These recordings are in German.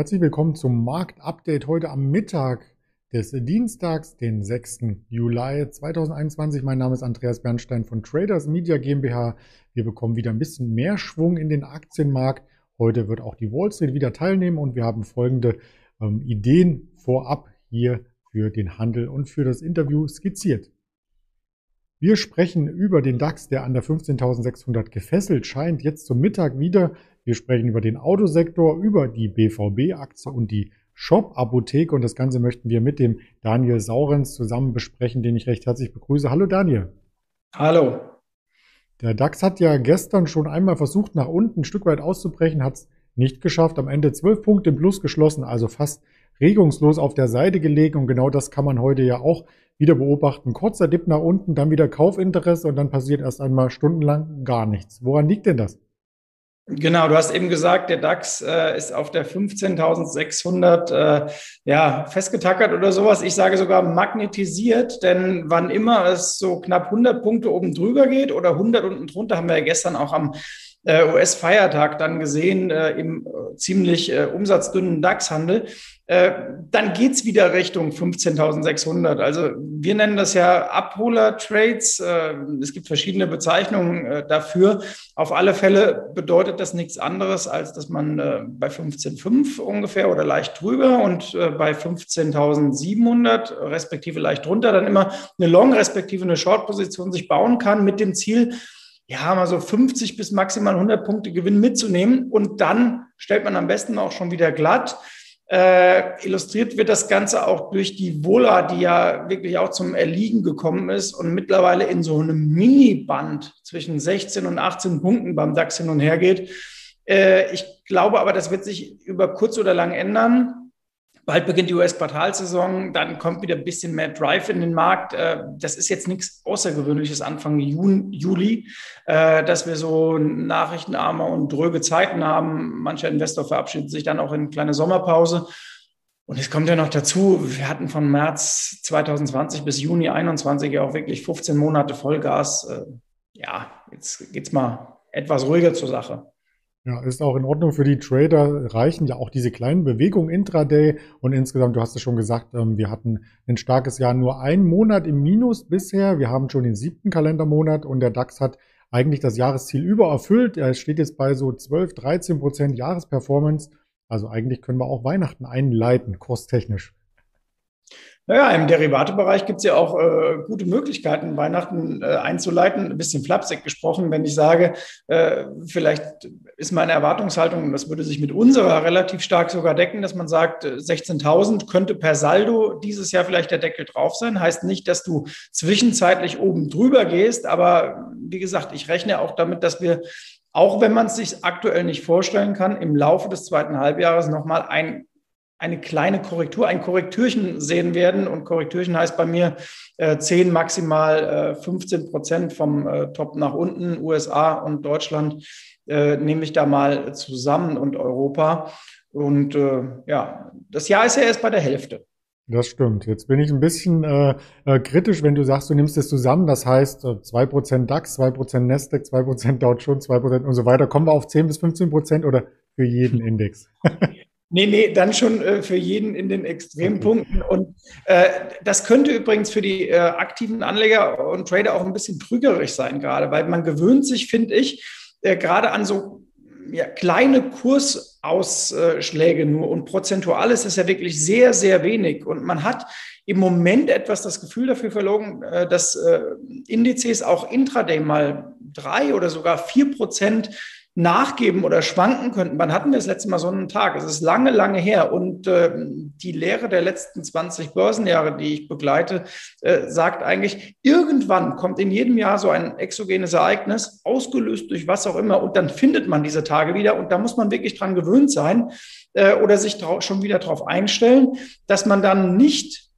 Herzlich willkommen zum Marktupdate heute am Mittag des Dienstags, den 6. Juli 2021. Mein Name ist Andreas Bernstein von Traders Media GmbH. Wir bekommen wieder ein bisschen mehr Schwung in den Aktienmarkt. Heute wird auch die Wall Street wieder teilnehmen und wir haben folgende ähm, Ideen vorab hier für den Handel und für das Interview skizziert. Wir sprechen über den DAX, der an der 15.600 gefesselt scheint, jetzt zum Mittag wieder wir sprechen über den Autosektor, über die BVB-Aktie und die Shop-Apotheke. Und das Ganze möchten wir mit dem Daniel Saurens zusammen besprechen, den ich recht herzlich begrüße. Hallo Daniel. Hallo. Der DAX hat ja gestern schon einmal versucht, nach unten ein Stück weit auszubrechen, hat es nicht geschafft. Am Ende zwölf Punkte im Plus geschlossen, also fast regungslos auf der Seite gelegen. Und genau das kann man heute ja auch wieder beobachten. Kurzer Dip nach unten, dann wieder Kaufinteresse und dann passiert erst einmal stundenlang gar nichts. Woran liegt denn das? Genau, du hast eben gesagt, der DAX äh, ist auf der 15.600 äh, ja, festgetackert oder sowas. Ich sage sogar magnetisiert, denn wann immer es so knapp 100 Punkte oben drüber geht oder 100 unten drunter, haben wir ja gestern auch am US-Feiertag dann gesehen äh, im äh, ziemlich äh, umsatzdünnen DAX-Handel, äh, dann geht's wieder Richtung 15.600. Also wir nennen das ja Abholer-Trades. Äh, es gibt verschiedene Bezeichnungen äh, dafür. Auf alle Fälle bedeutet das nichts anderes, als dass man äh, bei 15.5 ungefähr oder leicht drüber und äh, bei 15.700 respektive leicht drunter dann immer eine Long respektive eine Short-Position sich bauen kann mit dem Ziel, ja, mal so 50 bis maximal 100 Punkte Gewinn mitzunehmen. Und dann stellt man am besten auch schon wieder glatt. Äh, illustriert wird das Ganze auch durch die Vola, die ja wirklich auch zum Erliegen gekommen ist und mittlerweile in so einem Mini-Band zwischen 16 und 18 Punkten beim DAX hin und her geht. Äh, ich glaube aber, das wird sich über kurz oder lang ändern. Bald beginnt die US-Quartalsaison, dann kommt wieder ein bisschen mehr Drive in den Markt. Äh, das ist jetzt nichts Außergewöhnliches Anfang Juli, äh, dass wir so nachrichtenarme und dröge Zeiten haben. Mancher Investor verabschiedet sich dann auch in eine kleine Sommerpause. Und es kommt ja noch dazu, wir hatten von März 2020 bis Juni 2021 ja auch wirklich 15 Monate Vollgas. Äh, ja, jetzt geht es mal etwas ruhiger zur Sache. Ja, ist auch in Ordnung für die Trader. Reichen ja auch diese kleinen Bewegungen intraday. Und insgesamt, du hast es schon gesagt, ähm, wir hatten ein starkes Jahr, nur einen Monat im Minus bisher. Wir haben schon den siebten Kalendermonat und der DAX hat eigentlich das Jahresziel übererfüllt. Er steht jetzt bei so 12, 13 Prozent Jahresperformance. Also eigentlich können wir auch Weihnachten einleiten, kosttechnisch. Naja, im Derivatebereich gibt es ja auch äh, gute Möglichkeiten, Weihnachten äh, einzuleiten. Ein bisschen flapsig gesprochen, wenn ich sage, äh, vielleicht ist meine Erwartungshaltung, das würde sich mit unserer relativ stark sogar decken, dass man sagt, 16.000 äh, könnte per Saldo dieses Jahr vielleicht der Deckel drauf sein. Heißt nicht, dass du zwischenzeitlich oben drüber gehst, aber wie gesagt, ich rechne auch damit, dass wir auch wenn man es sich aktuell nicht vorstellen kann, im Laufe des zweiten Halbjahres nochmal ein eine kleine Korrektur, ein Korrektürchen sehen werden. Und Korrektürchen heißt bei mir äh, 10, maximal äh, 15 Prozent vom äh, Top nach unten. USA und Deutschland äh, nehme ich da mal zusammen und Europa. Und äh, ja, das Jahr ist ja erst bei der Hälfte. Das stimmt. Jetzt bin ich ein bisschen äh, äh, kritisch, wenn du sagst, du nimmst es zusammen. Das heißt, äh, zwei Prozent DAX, zwei Prozent Nasdaq, zwei Prozent Dow Jones, zwei Prozent und so weiter. Kommen wir auf 10 bis 15 Prozent oder für jeden Index? Nee, nee, dann schon äh, für jeden in den Extrempunkten. Und äh, das könnte übrigens für die äh, aktiven Anleger und Trader auch ein bisschen trügerisch sein, gerade, weil man gewöhnt sich, finde ich, äh, gerade an so ja, kleine Kursausschläge nur. Und prozentual ist es ja wirklich sehr, sehr wenig. Und man hat im Moment etwas das Gefühl dafür verloren, äh, dass äh, Indizes auch intraday mal drei oder sogar vier Prozent nachgeben oder schwanken könnten. Wann hatten wir das letzte Mal so einen Tag? Es ist lange, lange her. Und äh, die Lehre der letzten 20 Börsenjahre, die ich begleite, äh, sagt eigentlich, irgendwann kommt in jedem Jahr so ein exogenes Ereignis, ausgelöst durch was auch immer, und dann findet man diese Tage wieder. Und da muss man wirklich dran gewöhnt sein äh, oder sich schon wieder darauf einstellen, dass man dann nicht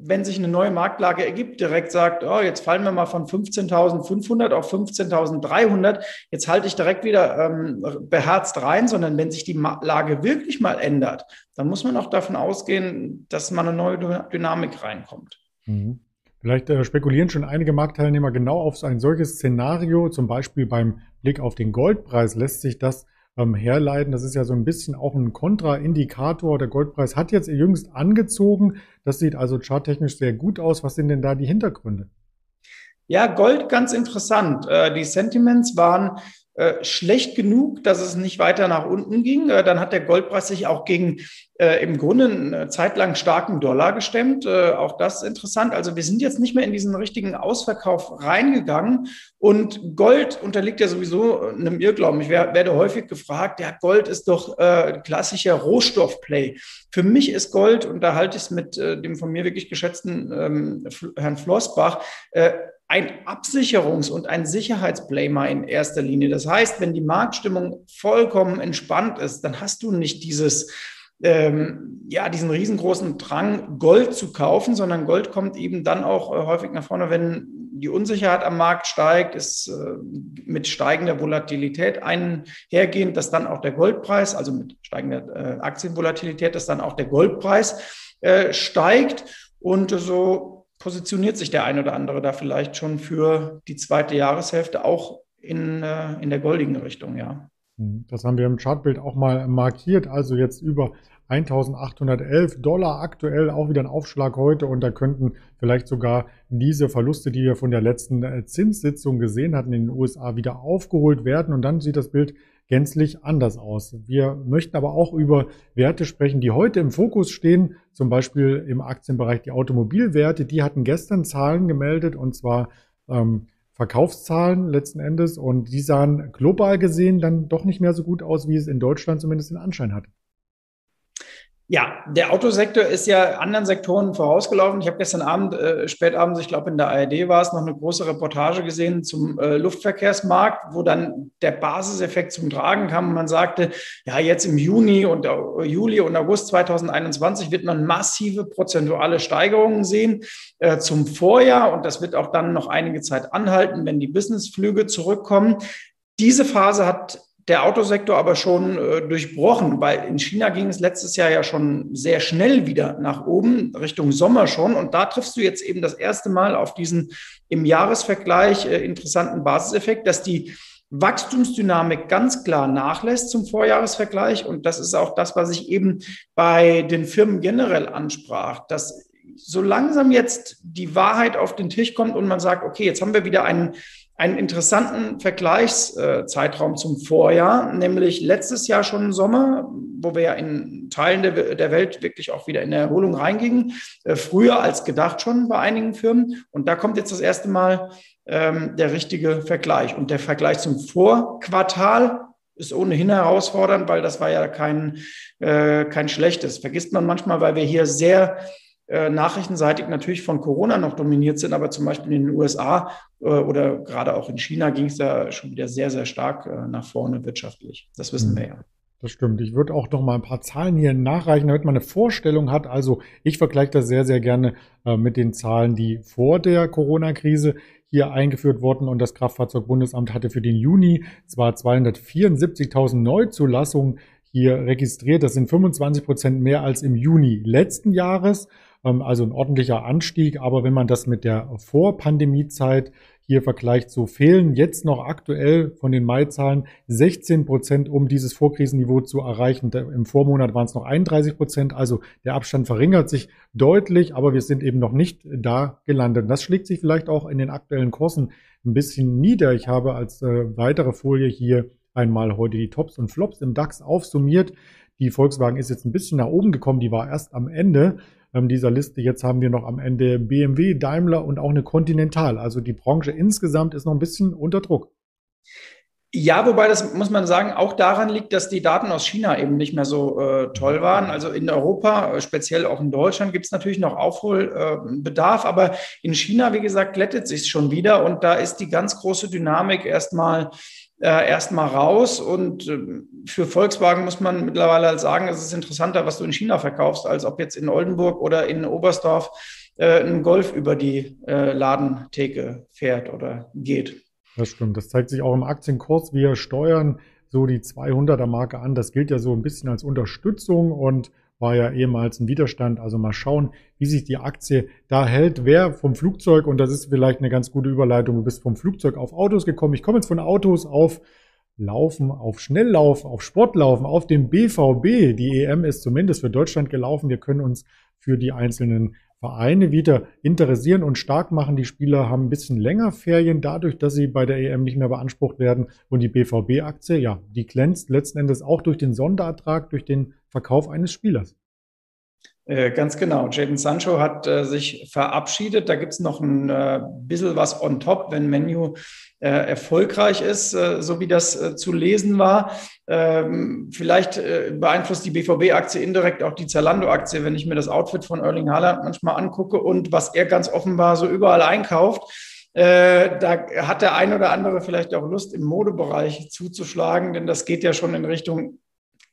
wenn sich eine neue Marktlage ergibt, direkt sagt, oh, jetzt fallen wir mal von 15.500 auf 15.300, jetzt halte ich direkt wieder ähm, beherzt rein, sondern wenn sich die Lage wirklich mal ändert, dann muss man auch davon ausgehen, dass mal eine neue Dynamik reinkommt. Mhm. Vielleicht äh, spekulieren schon einige Marktteilnehmer genau auf ein solches Szenario, zum Beispiel beim Blick auf den Goldpreis lässt sich das ähm, herleiten. Das ist ja so ein bisschen auch ein Kontraindikator. Der Goldpreis hat jetzt jüngst angezogen. Das sieht also charttechnisch sehr gut aus. Was sind denn da die Hintergründe? Ja, Gold ganz interessant. Äh, die Sentiments waren schlecht genug, dass es nicht weiter nach unten ging. Äh, dann hat der Goldpreis sich auch gegen äh, im Grunde einen zeitlang starken Dollar gestemmt. Äh, auch das interessant. Also wir sind jetzt nicht mehr in diesen richtigen Ausverkauf reingegangen. Und Gold unterliegt ja sowieso einem Irrglauben. Ich werde häufig gefragt, ja, Gold ist doch äh, klassischer Rohstoffplay. Für mich ist Gold, und da halte ich es mit äh, dem von mir wirklich geschätzten ähm, Herrn Flossbach, äh, ein Absicherungs- und ein Sicherheitsblamer in erster Linie. Das heißt, wenn die Marktstimmung vollkommen entspannt ist, dann hast du nicht dieses, ähm, ja, diesen riesengroßen Drang, Gold zu kaufen, sondern Gold kommt eben dann auch äh, häufig nach vorne, wenn die Unsicherheit am Markt steigt, ist äh, mit steigender Volatilität einhergehend, dass dann auch der Goldpreis, also mit steigender äh, Aktienvolatilität, dass dann auch der Goldpreis äh, steigt. Und so positioniert sich der ein oder andere da vielleicht schon für die zweite Jahreshälfte auch in, äh, in der goldigen Richtung, ja. Hm, das haben wir im Chartbild auch mal markiert. Also jetzt über 1811 Dollar aktuell, auch wieder ein Aufschlag heute. Und da könnten vielleicht sogar diese Verluste, die wir von der letzten äh, Zinssitzung gesehen hatten in den USA, wieder aufgeholt werden. Und dann sieht das Bild gänzlich anders aus. Wir möchten aber auch über Werte sprechen, die heute im Fokus stehen, zum Beispiel im Aktienbereich die Automobilwerte. Die hatten gestern Zahlen gemeldet und zwar ähm, Verkaufszahlen letzten Endes und die sahen global gesehen dann doch nicht mehr so gut aus, wie es in Deutschland zumindest den Anschein hatte. Ja, der Autosektor ist ja anderen Sektoren vorausgelaufen. Ich habe gestern Abend, äh, spät abends, ich glaube in der ARD war es, noch eine große Reportage gesehen zum äh, Luftverkehrsmarkt, wo dann der Basiseffekt zum Tragen kam man sagte, ja, jetzt im Juni und äh, Juli und August 2021 wird man massive prozentuale Steigerungen sehen äh, zum Vorjahr und das wird auch dann noch einige Zeit anhalten, wenn die Businessflüge zurückkommen. Diese Phase hat der Autosektor aber schon äh, durchbrochen, weil in China ging es letztes Jahr ja schon sehr schnell wieder nach oben, Richtung Sommer schon. Und da triffst du jetzt eben das erste Mal auf diesen im Jahresvergleich äh, interessanten Basiseffekt, dass die Wachstumsdynamik ganz klar nachlässt zum Vorjahresvergleich. Und das ist auch das, was ich eben bei den Firmen generell ansprach, dass so langsam jetzt die Wahrheit auf den Tisch kommt und man sagt, okay, jetzt haben wir wieder einen einen interessanten Vergleichszeitraum zum Vorjahr, nämlich letztes Jahr schon im Sommer, wo wir ja in Teilen der, Welt wirklich auch wieder in der Erholung reingingen, äh, früher als gedacht schon bei einigen Firmen. Und da kommt jetzt das erste Mal ähm, der richtige Vergleich. Und der Vergleich zum Vorquartal ist ohnehin herausfordernd, weil das war ja kein, äh, kein schlechtes. Vergisst man manchmal, weil wir hier sehr äh, nachrichtenseitig natürlich von Corona noch dominiert sind, aber zum Beispiel in den USA äh, oder gerade auch in China ging es da schon wieder sehr, sehr stark äh, nach vorne wirtschaftlich. Das wissen wir ja. Das stimmt. Ich würde auch noch mal ein paar Zahlen hier nachreichen, damit man eine Vorstellung hat. Also ich vergleiche das sehr, sehr gerne äh, mit den Zahlen, die vor der Corona-Krise hier eingeführt wurden. Und das Kraftfahrzeugbundesamt hatte für den Juni zwar 274.000 Neuzulassungen hier registriert. Das sind 25 Prozent mehr als im Juni letzten Jahres. Ähm, also ein ordentlicher Anstieg. Aber wenn man das mit der Vorpandemiezeit hier vergleicht, so fehlen jetzt noch aktuell von den Mai-Zahlen 16 Prozent, um dieses Vorkrisenniveau zu erreichen. Im Vormonat waren es noch 31 Prozent. Also der Abstand verringert sich deutlich, aber wir sind eben noch nicht da gelandet. Das schlägt sich vielleicht auch in den aktuellen Kursen ein bisschen nieder. Ich habe als äh, weitere Folie hier einmal heute die Tops und Flops im DAX aufsummiert. Die Volkswagen ist jetzt ein bisschen nach oben gekommen, die war erst am Ende ähm, dieser Liste. Jetzt haben wir noch am Ende BMW, Daimler und auch eine Continental. Also die Branche insgesamt ist noch ein bisschen unter Druck. Ja, wobei das muss man sagen, auch daran liegt, dass die Daten aus China eben nicht mehr so äh, toll waren. Also in Europa, äh, speziell auch in Deutschland, gibt es natürlich noch Aufholbedarf, aber in China, wie gesagt, glättet sich schon wieder und da ist die ganz große Dynamik erstmal äh, erstmal raus. Und äh, für Volkswagen muss man mittlerweile halt sagen, es ist interessanter, was du in China verkaufst, als ob jetzt in Oldenburg oder in Oberstdorf äh, ein Golf über die äh, Ladentheke fährt oder geht. Das stimmt. Das zeigt sich auch im Aktienkurs. Wir steuern so die 200er Marke an. Das gilt ja so ein bisschen als Unterstützung und war ja ehemals ein Widerstand. Also mal schauen, wie sich die Aktie da hält. Wer vom Flugzeug, und das ist vielleicht eine ganz gute Überleitung, du bist vom Flugzeug auf Autos gekommen. Ich komme jetzt von Autos auf Laufen, auf Schnelllauf, auf Sportlaufen, auf dem BVB. Die EM ist zumindest für Deutschland gelaufen. Wir können uns für die einzelnen Vereine wieder interessieren und stark machen. Die Spieler haben ein bisschen länger Ferien dadurch, dass sie bei der EM nicht mehr beansprucht werden. Und die BVB-Aktie, ja, die glänzt letzten Endes auch durch den Sonderertrag, durch den Verkauf eines Spielers. Äh, ganz genau. Jadon Sancho hat äh, sich verabschiedet. Da gibt es noch ein äh, bisschen was on top, wenn Menu äh, erfolgreich ist, äh, so wie das äh, zu lesen war. Ähm, vielleicht beeinflusst die BVB-Aktie indirekt auch die Zalando-Aktie, wenn ich mir das Outfit von Erling Haaland manchmal angucke und was er ganz offenbar so überall einkauft. da hat der ein oder andere vielleicht auch Lust, im Modebereich zuzuschlagen, denn das geht ja schon in Richtung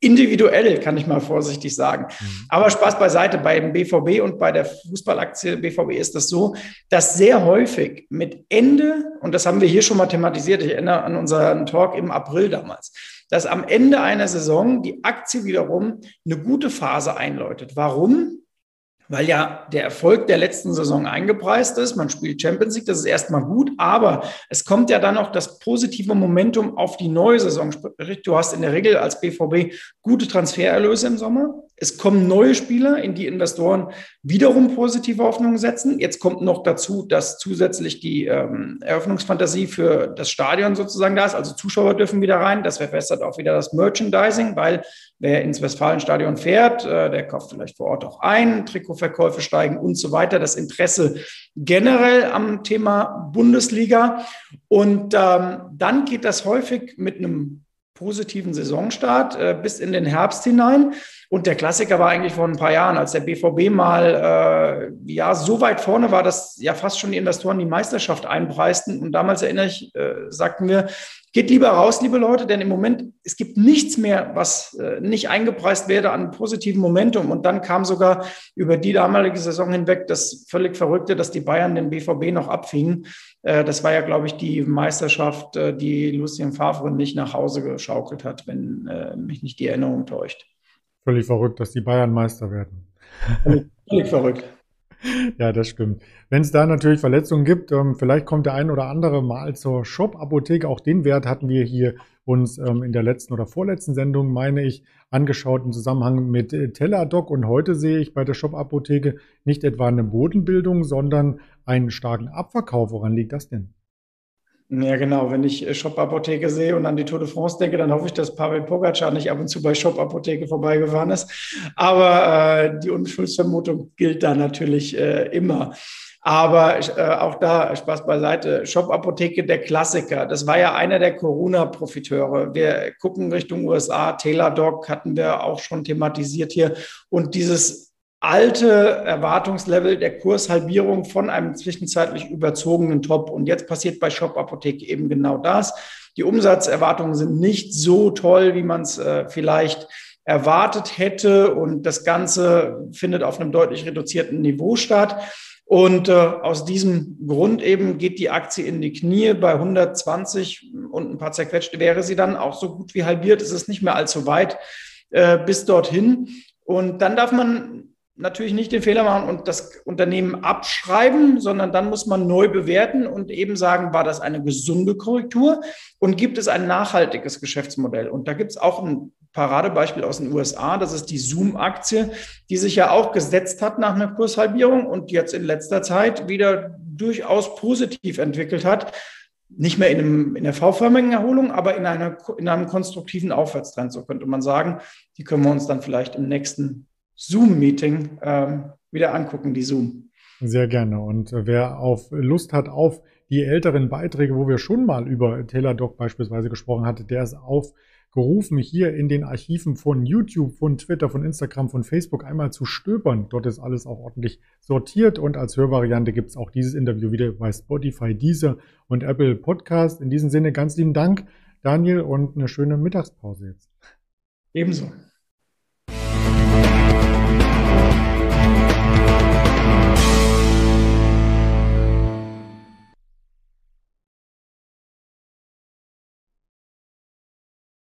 individuell, kann ich mal vorsichtig sagen. Mhm. Aber Spaß beiseite, beim BVB und bei der Fußballaktie BVB ist das so, dass sehr häufig mit Ende, und das haben wir hier schon mal thematisiert, ich erinnere an unseren Talk im April damals, dass am Ende einer Saison die Aktie wiederum eine gute Phase einläutet. Warum? Weil ja der Erfolg der letzten Saison eingepreist ist. Man spielt Champions League, das ist erstmal gut, aber es kommt ja dann noch das positive Momentum auf die neue Saison. Du hast in der Regel als BVB gute Transfererlöse im Sommer. Es kommen neue Spieler, in die Investoren wiederum positive Hoffnungen setzen. Jetzt kommt noch dazu, dass zusätzlich die ähm, Eröffnungsfantasie für das Stadion sozusagen da ist. Also Zuschauer dürfen wieder rein. Das verbessert auch wieder das Merchandising, weil wer ins Westfalenstadion fährt, äh, der kauft vielleicht vor Ort auch ein. Trikotverkäufe steigen und so weiter. Das Interesse generell am Thema Bundesliga. Und ähm, dann geht das häufig mit einem positiven Saisonstart äh, bis in den Herbst hinein. Und der Klassiker war eigentlich vor ein paar Jahren, als der BVB mal äh, ja so weit vorne war, dass ja fast schon die Investoren die Meisterschaft einpreisten. Und damals erinnere ich, äh, sagten wir, geht lieber raus, liebe Leute, denn im Moment es gibt nichts mehr, was äh, nicht eingepreist werde an positiven Momentum. Und dann kam sogar über die damalige Saison hinweg das völlig Verrückte, dass die Bayern den BVB noch abfingen. Äh, das war ja, glaube ich, die Meisterschaft, äh, die Lucien Favre nicht nach Hause geschaukelt hat, wenn äh, mich nicht die Erinnerung täuscht. Völlig verrückt, dass die Bayern Meister werden. Völlig, verrückt. Ja, das stimmt. Wenn es da natürlich Verletzungen gibt, ähm, vielleicht kommt der ein oder andere mal zur Shop-Apotheke. Auch den Wert hatten wir hier uns ähm, in der letzten oder vorletzten Sendung, meine ich, angeschaut im Zusammenhang mit äh, Teladoc. Und heute sehe ich bei der Shop-Apotheke nicht etwa eine Bodenbildung, sondern einen starken Abverkauf. Woran liegt das denn? Ja, genau. Wenn ich äh, Shop-Apotheke sehe und an die Tour de France denke, dann hoffe ich, dass Pavel Pogacar nicht ab und zu bei Shop-Apotheke vorbeigefahren ist. Aber äh, die Unschuldsvermutung gilt da natürlich äh, immer. Aber äh, auch da, Spaß beiseite, Shop-Apotheke, der Klassiker. Das war ja einer der Corona-Profiteure. Wir gucken Richtung USA. Taylor Doc hatten wir auch schon thematisiert hier. Und dieses alte Erwartungslevel der Kurshalbierung von einem zwischenzeitlich überzogenen Top. Und jetzt passiert bei Shop Apotheke eben genau das. Die Umsatzerwartungen sind nicht so toll, wie man es äh, vielleicht erwartet hätte. Und das Ganze findet auf einem deutlich reduzierten Niveau statt. Und äh, aus diesem Grund eben geht die Aktie in die Knie. Bei 120 und ein paar zerquetschte wäre sie dann auch so gut wie halbiert. Es ist nicht mehr allzu weit äh, bis dorthin. Und dann darf man natürlich nicht den Fehler machen und das Unternehmen abschreiben, sondern dann muss man neu bewerten und eben sagen, war das eine gesunde Korrektur und gibt es ein nachhaltiges Geschäftsmodell? Und da gibt es auch ein Paradebeispiel aus den USA, das ist die Zoom-Aktie, die sich ja auch gesetzt hat nach einer Kurshalbierung und jetzt in letzter Zeit wieder durchaus positiv entwickelt hat. Nicht mehr in, einem, in der V-förmigen Erholung, aber in, einer, in einem konstruktiven Aufwärtstrend, so könnte man sagen. Die können wir uns dann vielleicht im nächsten Zoom-Meeting ähm, wieder angucken, die Zoom. Sehr gerne. Und äh, wer auf Lust hat auf die älteren Beiträge, wo wir schon mal über Teladoc beispielsweise gesprochen hatten, der ist aufgerufen, hier in den Archiven von YouTube, von Twitter, von Instagram, von Facebook einmal zu stöbern. Dort ist alles auch ordentlich sortiert und als Hörvariante gibt es auch dieses Interview wieder bei Spotify, Deezer und Apple Podcast. In diesem Sinne ganz lieben Dank, Daniel, und eine schöne Mittagspause jetzt. Ebenso.